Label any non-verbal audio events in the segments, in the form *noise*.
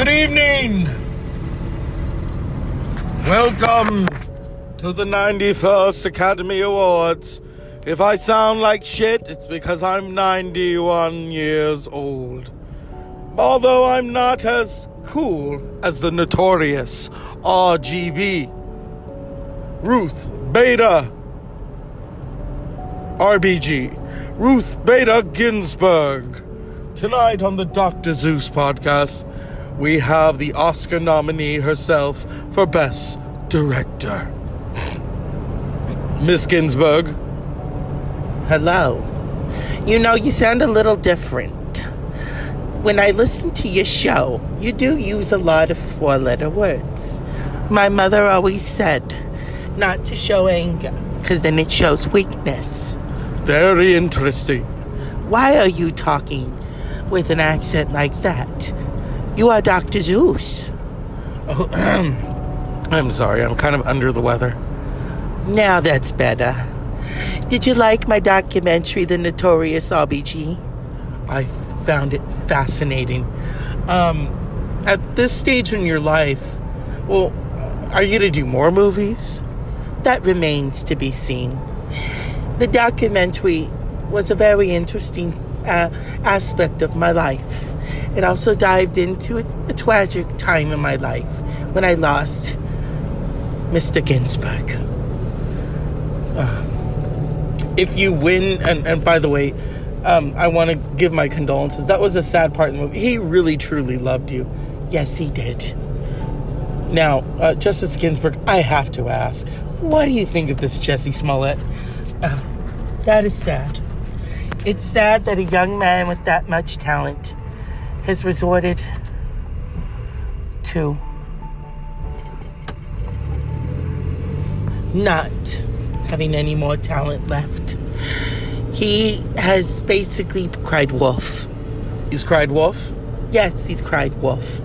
Good evening. Welcome to the 91st Academy Awards. If I sound like shit, it's because I'm 91 years old. Although I'm not as cool as the notorious RGB. Ruth Bader RBG. Ruth Bader Ginsburg. Tonight on the Dr. Zeus podcast, we have the Oscar nominee herself for Best Director. Miss Ginsburg. Hello. You know, you sound a little different. When I listen to your show, you do use a lot of four letter words. My mother always said not to show anger, because then it shows weakness. Very interesting. Why are you talking with an accent like that? You are Dr. Zeus. *clears throat* I'm sorry, I'm kind of under the weather. Now that's better. Did you like my documentary, The Notorious RBG? I found it fascinating. Um, at this stage in your life, well, are you going to do more movies? That remains to be seen. The documentary was a very interesting aspect of my life. It also dived into a, a tragic time in my life when I lost Mr. Ginsburg. Uh, if you win, and, and by the way, um, I want to give my condolences. That was a sad part in the movie. He really, truly loved you. Yes, he did. Now, uh, Justice Ginsburg, I have to ask, what do you think of this Jussie Smollett? Uh, that is sad. It's sad that a young man with that much talent has resorted to not having any more talent left. He has basically cried wolf. He's cried wolf? Yes, he's cried wolf.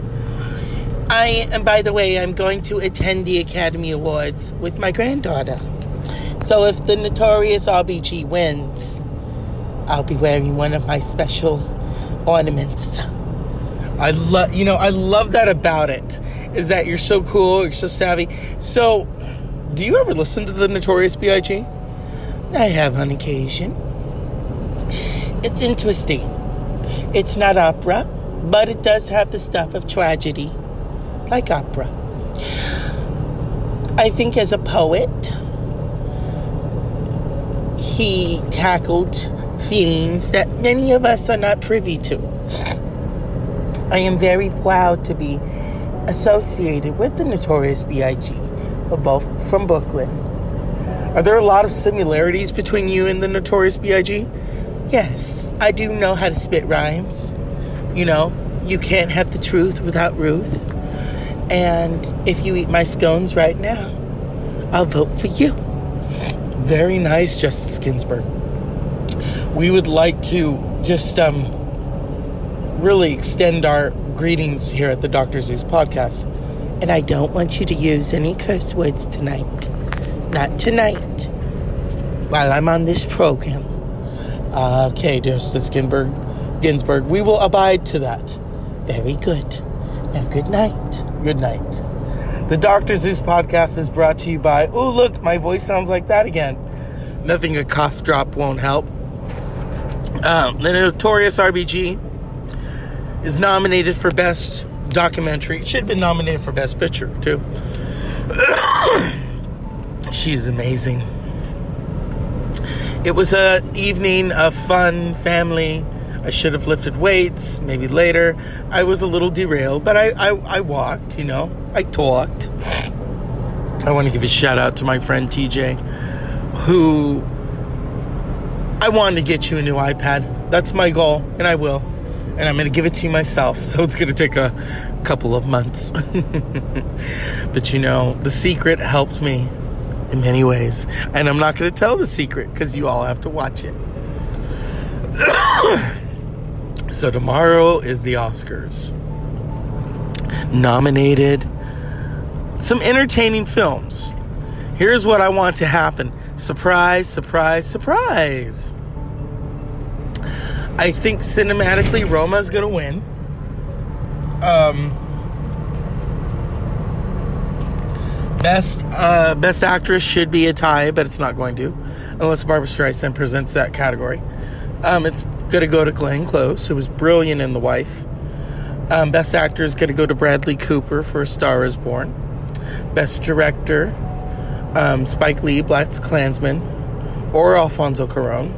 I, and by the way, I'm going to attend the Academy Awards with my granddaughter. So if the notorious RBG wins, I'll be wearing one of my special ornaments. I love, you know, I love that about it. Is that you're so cool, you're so savvy. So, do you ever listen to the Notorious B.I.G.? I have on occasion. It's interesting. It's not opera, but it does have the stuff of tragedy, like opera. I think as a poet, he tackled themes that many of us are not privy to. I am very proud to be associated with the Notorious B.I.G., both from Brooklyn. Are there a lot of similarities between you and the Notorious B.I.G.? Yes, I do know how to spit rhymes. You know, you can't have the truth without Ruth. And if you eat my scones right now, I'll vote for you. Very nice, Justice Ginsburg. We would like to just um, really extend our greetings here at the Dr. Zeus podcast. And I don't want you to use any curse words tonight. Not tonight. While I'm on this program. Uh, okay, Justice Ginsburg. Ginsburg, we will abide to that. Very good. Now, good night. Good night. The Dr. Zeus podcast is brought to you by. Oh, look, my voice sounds like that again. Nothing a cough drop won't help. Um, the Notorious RBG is nominated for Best Documentary. It should have been nominated for Best Picture, too. *coughs* she is amazing. It was a evening of fun, family. I should have lifted weights, maybe later. I was a little derailed, but I, I, I walked, you know. I talked. I want to give a shout out to my friend TJ, who I wanted to get you a new iPad. That's my goal, and I will. And I'm going to give it to you myself, *laughs* so it's going to take a couple of months. *laughs* but you know, the secret helped me in many ways. And I'm not going to tell the secret because you all have to watch it. *coughs* so tomorrow is the Oscars. Nominated some entertaining films. Here's what I want to happen surprise, surprise, surprise. I think cinematically, Roma is going to win. Um, best uh, best actress should be a tie, but it's not going to, unless Barbra Streisand presents that category. Um, it's going to go to Glenn Close, who was brilliant in The Wife. Um, best actor is going to go to Bradley Cooper for A Star Is Born. Best director um, Spike Lee, Black Klansman, or Alfonso Cuarón.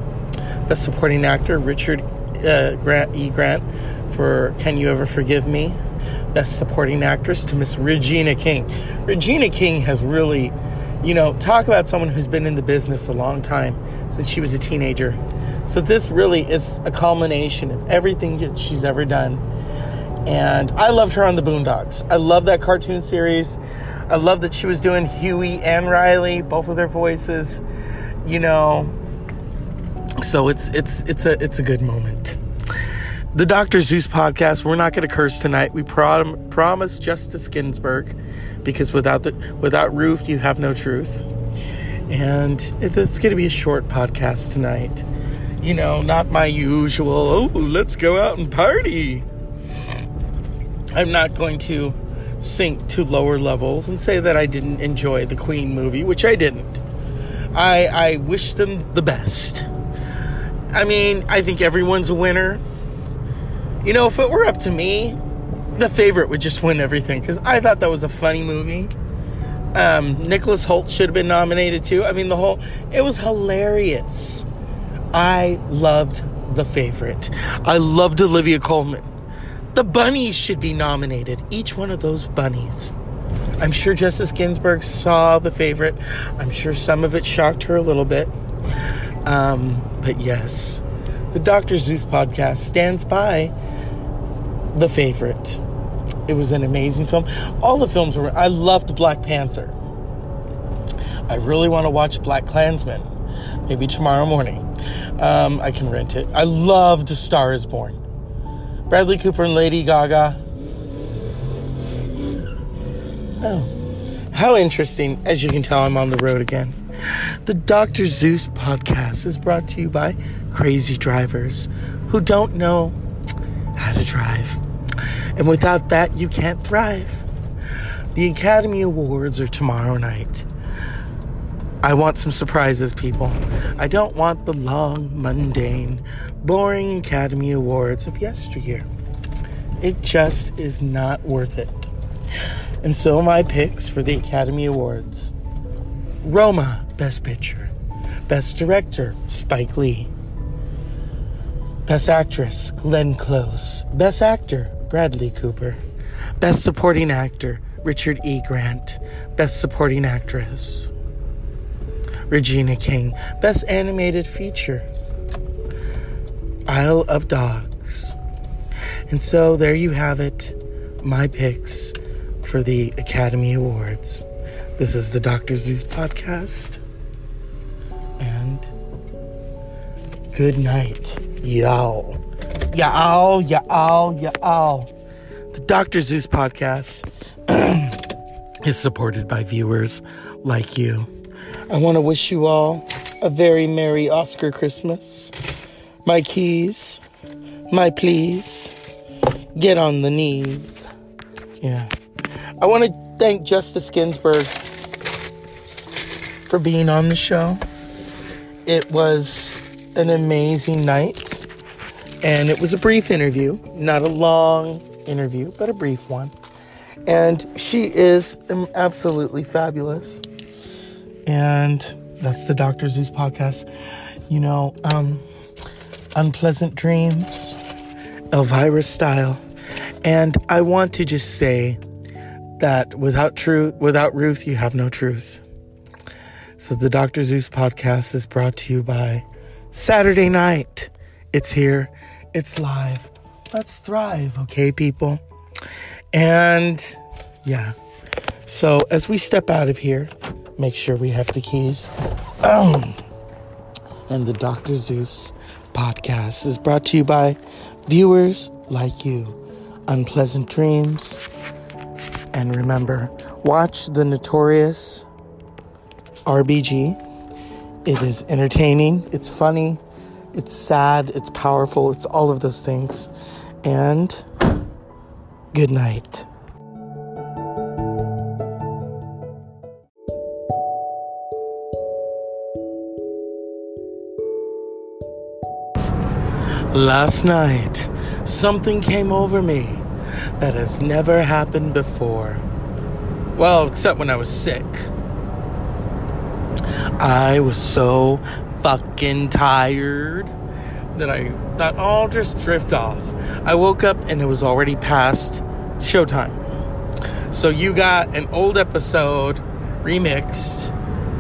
Best supporting actor, Richard uh, Grant E. Grant for Can You Ever Forgive Me? Best Supporting Actress to Miss Regina King. Regina King has really, you know, talk about someone who's been in the business a long time since she was a teenager. So this really is a culmination of everything that she's ever done. And I loved her on the Boondocks. I love that cartoon series. I love that she was doing Huey and Riley, both of their voices. You know, so it's it's it's a it's a good moment the Dr. Zeus podcast, we're not going to curse tonight. We prom- promise Justice Ginsburg because without the without Ruth, you have no truth. And it's going to be a short podcast tonight. You know, not my usual, oh, let's go out and party. I'm not going to sink to lower levels and say that I didn't enjoy the Queen movie, which I didn't. I I wish them the best. I mean, I think everyone's a winner. You know, if it were up to me, the favorite would just win everything because I thought that was a funny movie. Um, Nicholas Hoult should have been nominated too. I mean, the whole it was hilarious. I loved the favorite. I loved Olivia Colman. The bunnies should be nominated. Each one of those bunnies. I'm sure Justice Ginsburg saw the favorite. I'm sure some of it shocked her a little bit. Um, but yes, the Dr. Zeus podcast stands by the Favorite. It was an amazing film. All the films were. I loved Black Panther. I really want to watch Black Klansman. Maybe tomorrow morning. Um, I can rent it. I loved Star is Born. Bradley Cooper and Lady Gaga. Oh, how interesting. As you can tell, I'm on the road again. The Dr. Zeus podcast is brought to you by crazy drivers who don't know how to drive. And without that, you can't thrive. The Academy Awards are tomorrow night. I want some surprises, people. I don't want the long, mundane, boring Academy Awards of yesteryear. It just is not worth it. And so, my picks for the Academy Awards Roma, Best Picture. Best Director, Spike Lee. Best Actress, Glenn Close. Best Actor, Bradley Cooper. Best Supporting Actor, Richard E. Grant. Best Supporting Actress, Regina King. Best Animated Feature, Isle of Dogs. And so there you have it, my picks for the Academy Awards. This is the Dr. Zeus podcast. And good night, y'all. Y'all, y'all, y'all. The Dr. Zeus podcast *clears throat* is supported by viewers like you. I want to wish you all a very Merry Oscar Christmas. My keys, my please, get on the knees. Yeah. I want to thank Justice Ginsburg for being on the show. It was an amazing night. And it was a brief interview, not a long interview, but a brief one. And she is absolutely fabulous. And that's the Dr. Zeus podcast. You know, um, Unpleasant Dreams, Elvira style. And I want to just say that without truth, without Ruth, you have no truth. So the Dr. Zeus podcast is brought to you by Saturday night. It's here it's live. Let's thrive, okay, people? And yeah. So as we step out of here, make sure we have the keys. *clears throat* And the Dr. Zeus podcast is brought to you by viewers like you. Unpleasant dreams. And remember, watch the notorious RBG. It is entertaining, it's funny, it's sad, it's powerful, it's all of those things. And good night. Last night, something came over me that has never happened before. Well, except when I was sick. I was so fucking tired that I thought, oh, I'll just drift off. I woke up and it was already past showtime. So you got an old episode remixed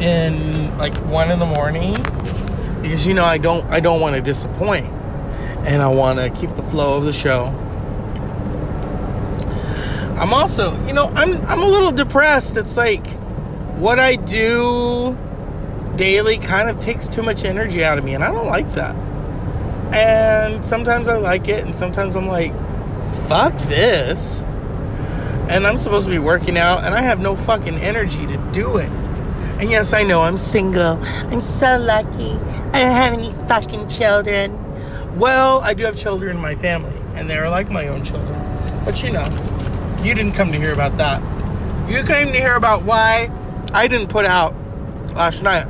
in like one in the morning because you know I don't I don't want to disappoint and I want to keep the flow of the show. I'm also, you know, I'm I'm a little depressed. It's like what I do daily kind of takes too much energy out of me and I don't like that. And sometimes I like it and sometimes I'm like fuck this. And I'm supposed to be working out and I have no fucking energy to do it. And yes, I know I'm single. I'm so lucky. I don't have any fucking children. Well, I do have children in my family, and they're like my own children. But you know, you didn't come to hear about that. You came to hear about why I didn't put out last night.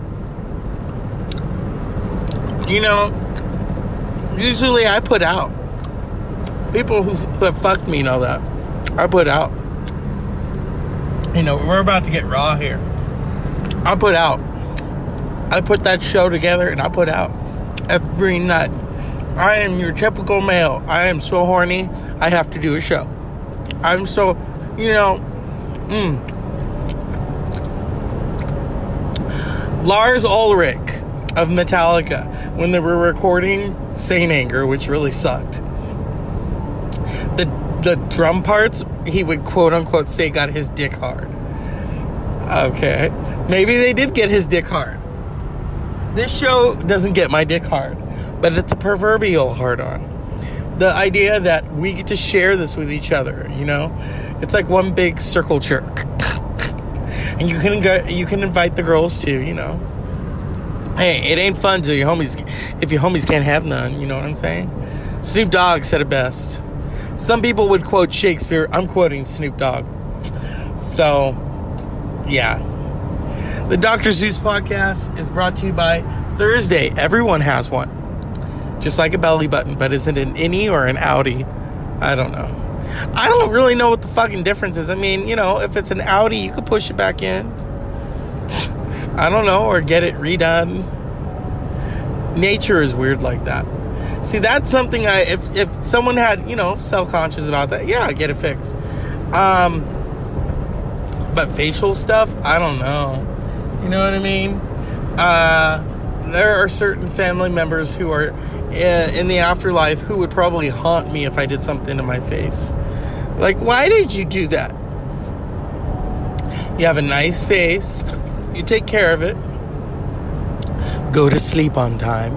You know, usually I put out. People who, who have fucked me know that. I put out. You know, we're about to get raw here. I put out. I put that show together and I put out every night. I am your typical male. I am so horny. I have to do a show. I'm so, you know, mm. Lars Ulrich of Metallica, when they were recording Saint Anger, which really sucked, the the drum parts he would quote unquote say got his dick hard. Okay, maybe they did get his dick hard. This show doesn't get my dick hard, but it's a proverbial hard on. The idea that we get to share this with each other, you know, it's like one big circle jerk, *laughs* and you can go, you can invite the girls too, you know. Hey, it ain't fun till your homies if your homies can't have none. You know what I'm saying? Snoop Dogg said it best. Some people would quote Shakespeare. I'm quoting Snoop Dogg. So, yeah. The Dr. Zeus podcast is brought to you by Thursday. Everyone has one. Just like a belly button, but is it an innie or an outie? I don't know. I don't really know what the fucking difference is. I mean, you know, if it's an outie, you could push it back in. *laughs* I don't know, or get it redone. Nature is weird like that. See, that's something I if if someone had, you know, self-conscious about that, yeah, get it fixed. Um but facial stuff, I don't know. You know what I mean? Uh there are certain family members who are Uh, in the afterlife who would probably haunt me if I did something to my face. Like, why did you do that? You have a nice face. You take care of it. Go to sleep on time.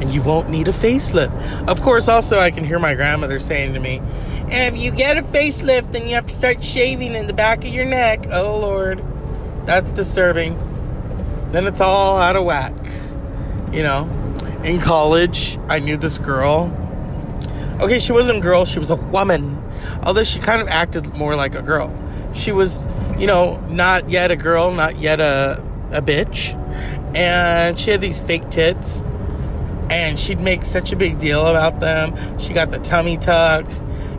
And you won't need a facelift. Of course, also, I can hear my grandmother saying to me, if you get a facelift, then you have to start shaving in the back of your neck. Oh, Lord. That's disturbing. Then it's all out of whack. You know, in college, I knew this girl. Okay, she wasn't a girl, she was a woman. Although she kind of acted more like a girl. She was, you know, not yet a girl, not yet a, a bitch. And she had these fake tits. And she'd make such a big deal about them. She got the tummy tuck.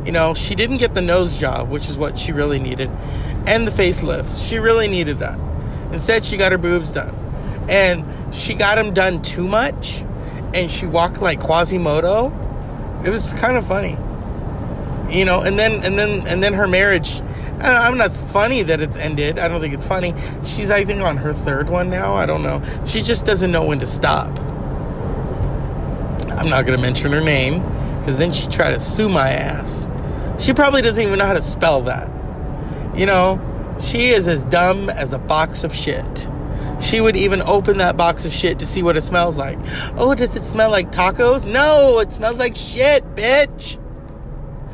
You know, she didn't get the nose job, which is what she really needed. And the facelift. She really needed that. Instead, she got her boobs done. And she got them done too much. And she walked like Quasimodo. It was kind of funny. You know, and then and then and then her marriage I'm not funny that it's ended. I don't think it's funny. She's, I think, on her third one now. I don't know. She just doesn't know when to stop. I'm not to mention her name because then she'd try to sue my ass. She probably doesn't even know how to spell that. You know, she is as dumb as a box of shit. She would even open that box of shit to see what it smells like. Oh, does it smell like tacos? No, it smells like shit, bitch.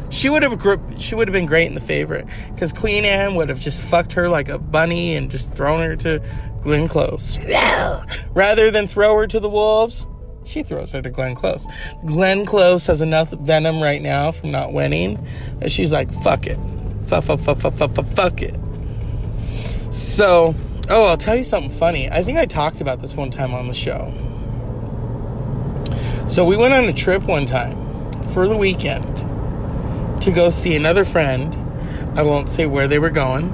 She would have she would have been great in the favorite because Queen Anne would have just fucked her like a bunny and just thrown her to Glenn Close. Rather than throw her to the wolves, she throws her to Glenn Close. Glenn Close has enough venom right now from not winning that she's like, fuck it. Fuck, fuck, fuck, fuck, fuck, fuck, fuck it. So, oh, I'll tell you something funny. I think I talked about this one time on the show. So we went on a trip one time for the weekend to go see another friend. I won't say where they were going.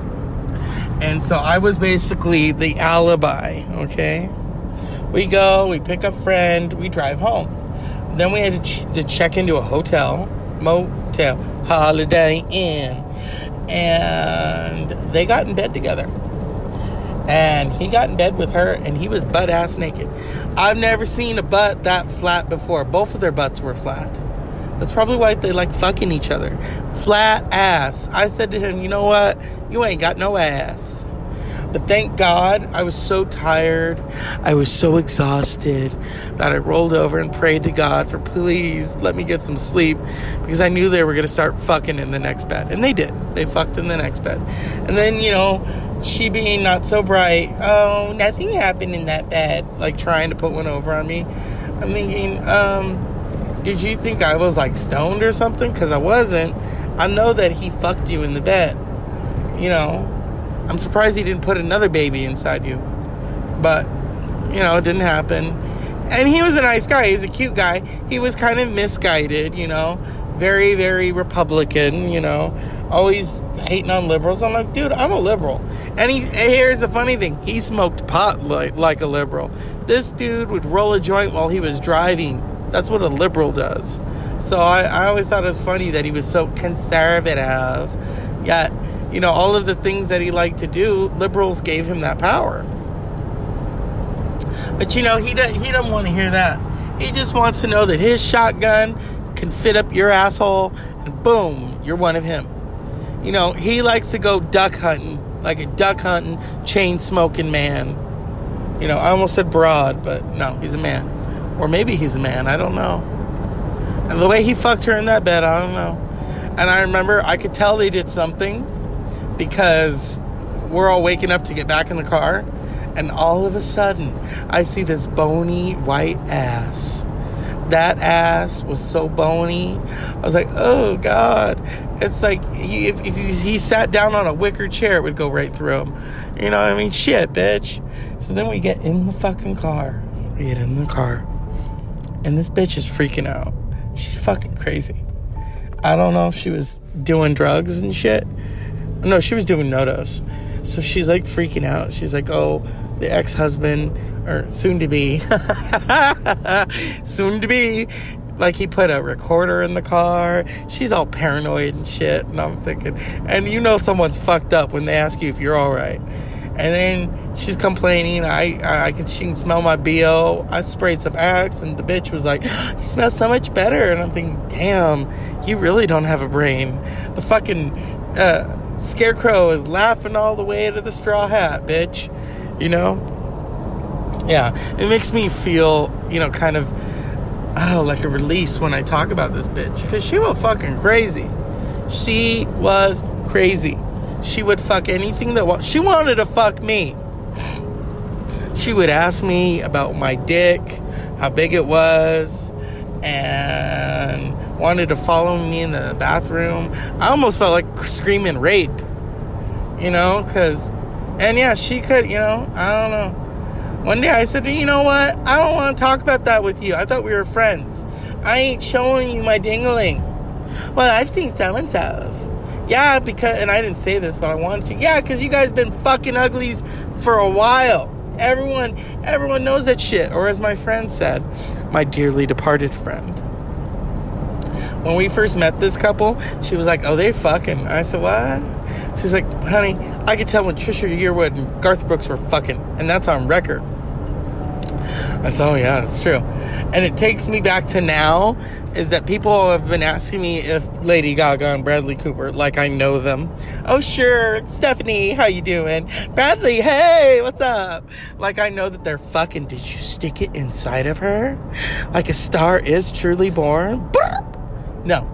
And so I was basically the alibi, okay? We go, we pick up friend, we drive home. Then we had to, ch- to check into a hotel, motel, Holiday Inn. And they got in bed together. And he got in bed with her and he was butt ass naked. I've never seen a butt that flat before. Both of their butts were flat. That's probably why they like fucking each other. Flat ass. I said to him, you know what? You ain't got no ass. But thank God I was so tired. I was so exhausted that I rolled over and prayed to God for please let me get some sleep because I knew they were going to start fucking in the next bed. And they did. They fucked in the next bed. And then, you know, she being not so bright, oh, nothing happened in that bed, like trying to put one over on me. I'm thinking, um, did you think I was like stoned or something? Because I wasn't. I know that he fucked you in the bed. You know, I'm surprised he didn't put another baby inside you. But, you know, it didn't happen. And he was a nice guy. He was a cute guy. He was kind of misguided, you know, very, very Republican, you know, always hating on liberals. I'm like, dude, I'm a liberal. And he, here's the funny thing he smoked pot like, like a liberal. This dude would roll a joint while he was driving. That's what a liberal does. So I, I always thought it was funny that he was so conservative. Yet, you know, all of the things that he liked to do, liberals gave him that power. But you know, he doesn't, he doesn't want to hear that. He just wants to know that his shotgun can fit up your asshole and boom, you're one of him. You know, he likes to go duck hunting, like a duck hunting, chain smoking man. You know, I almost said broad, but no, he's a man. Or maybe he's a man, I don't know. And the way he fucked her in that bed, I don't know. And I remember I could tell they did something because we're all waking up to get back in the car. And all of a sudden, I see this bony white ass. That ass was so bony. I was like, oh God. It's like if, if he sat down on a wicker chair, it would go right through him. You know what I mean? Shit, bitch. So then we get in the fucking car. We get in the car. And this bitch is freaking out. She's fucking crazy. I don't know if she was doing drugs and shit. No, she was doing NoDoz. So she's like freaking out. She's like, oh, the ex-husband or soon to be *laughs* soon to be. Like he put a recorder in the car. She's all paranoid and shit and i'm thinking and you know someone's fucked up when they ask you if you're all right. And then she's complaining i i, I can she can smell my bo i sprayed some axe and the bitch was like *gasps* you smell so much better. And i'm thinking damn you really don't have a brain. The fucking uh, scarecrow is laughing all the way to the straw hat bitch. You know? Yeah. It makes me feel you know kind of oh like a release when i talk about this bitch. Because she was fucking crazy. She was crazy. She would fuck anything that wa- she wanted to fuck me. She would ask me about my dick how big it was and wanted to follow me in the bathroom i almost felt like screaming rape you know because and yeah she could you know i don't know one day I said, you know what? I don't want to talk about that with you. I thought we were friends. I ain't showing you my dingling. Well, I've seen so and. Yeah, because, and I didn't say this, but I wanted to. Yeah, because you guys been fucking uglies for a while. Everyone, everyone knows that shit. Or as my friend said, my dearly departed friend. When we first met this couple, she was like, oh, they fucking. I said, what? She's like, honey, I could tell when Trisha Yearwood and Garth Brooks were fucking, and that's on record. I said, oh yeah, that's true. And it takes me back to now is that people have been asking me if Lady Gaga and Bradley Cooper, like I know them. Oh sure, Stephanie, how you doing? Bradley, hey, what's up? Like I know that they're fucking. Did you stick it inside of her? Like a star is truly born? Burp. No,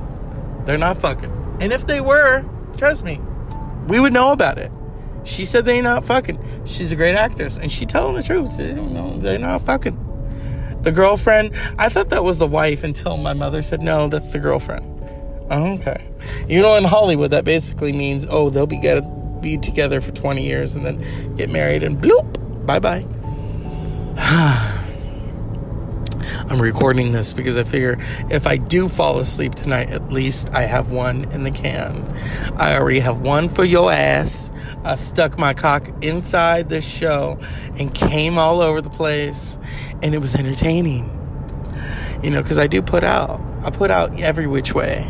they're not fucking. And if they were, trust me, we would know about it. She said they're not fucking. She's a great actress, and she telling the truth. They don't know they're not fucking. The girlfriend, I thought that was the wife until my mother said no, that's the girlfriend. Oh, okay, you know, in Hollywood, that basically means oh they'll be get be together for twenty years and then get married and bloop, bye bye. *sighs* *sighs* *sighs* I'm recording this because I figure if I do fall asleep tonight, at least I have one in the can. I already have one for your ass. I stuck my cock inside this show and came all over the place, and it was entertaining. You know, because I do put out. I put out every which way.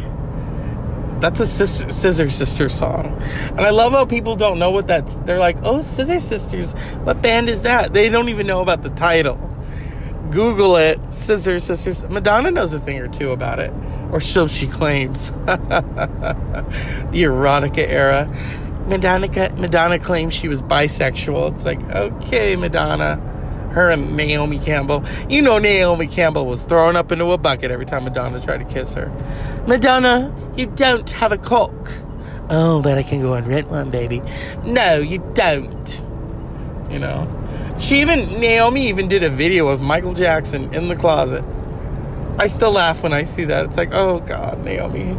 That's a sister, Scissor Sisters song. And I love how people don't know what that's. They're like, oh, Scissor Sisters. What band is that? They don't even know about the title. Google it. Scissor Sisters. Madonna knows a thing or two about it. Or so she claims. *laughs* the erotica era. Madonna, Madonna claims she was bisexual. It's like, okay, Madonna her and Naomi Campbell. You know, Naomi Campbell was thrown up into a bucket every time Madonna tried to kiss her. Madonna, you don't have a cock. Oh, but I can go and rent one, baby. No, you don't. You know? She even, Naomi even did a video of Michael Jackson in the closet. I still laugh when I see that. It's like, oh God, Naomi,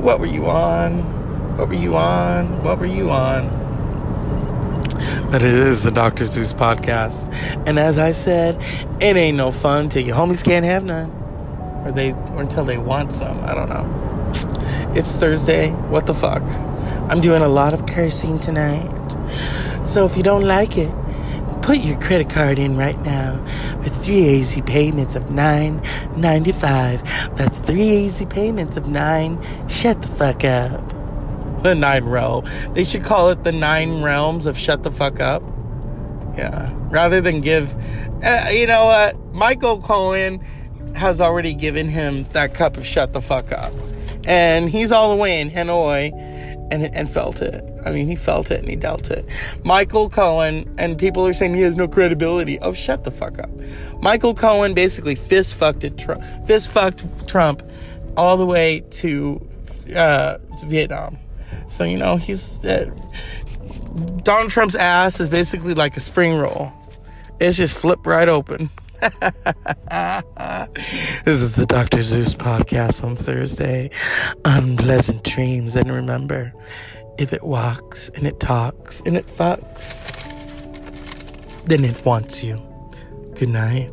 what were you on? What were you on? What were you on? But it is the Dr. Zeus podcast. And as I said, it ain't no fun till your homies can't have none. Or they or until they want some. I don't know. It's Thursday. What the fuck? I'm doing a lot of cursing tonight. So if you don't like it, put your credit card in right now with three easy payments of nine ninety five. That's three easy payments of nine. Shut the fuck up the nine realm. They should call it the nine realms of shut the fuck up. Yeah. Rather than give, uh, you know what? Michael Cohen has already given him that cup of shut the fuck up. And he's all the way in Hanoi and, and felt it. I mean, he felt it and he dealt it. Michael Cohen, and people are saying he has no credibility. Oh, shut the fuck up. Michael Cohen basically fist fucked it, Trump, fist fucked Trump all the way to uh, Vietnam. So, you know, he's. Uh, Donald Trump's ass is basically like a spring roll. It's just flip right open. *laughs* this is the Dr. Zeus podcast on Thursday. Unpleasant dreams. And remember, if it walks and it talks and it fucks, then it wants you. Good night.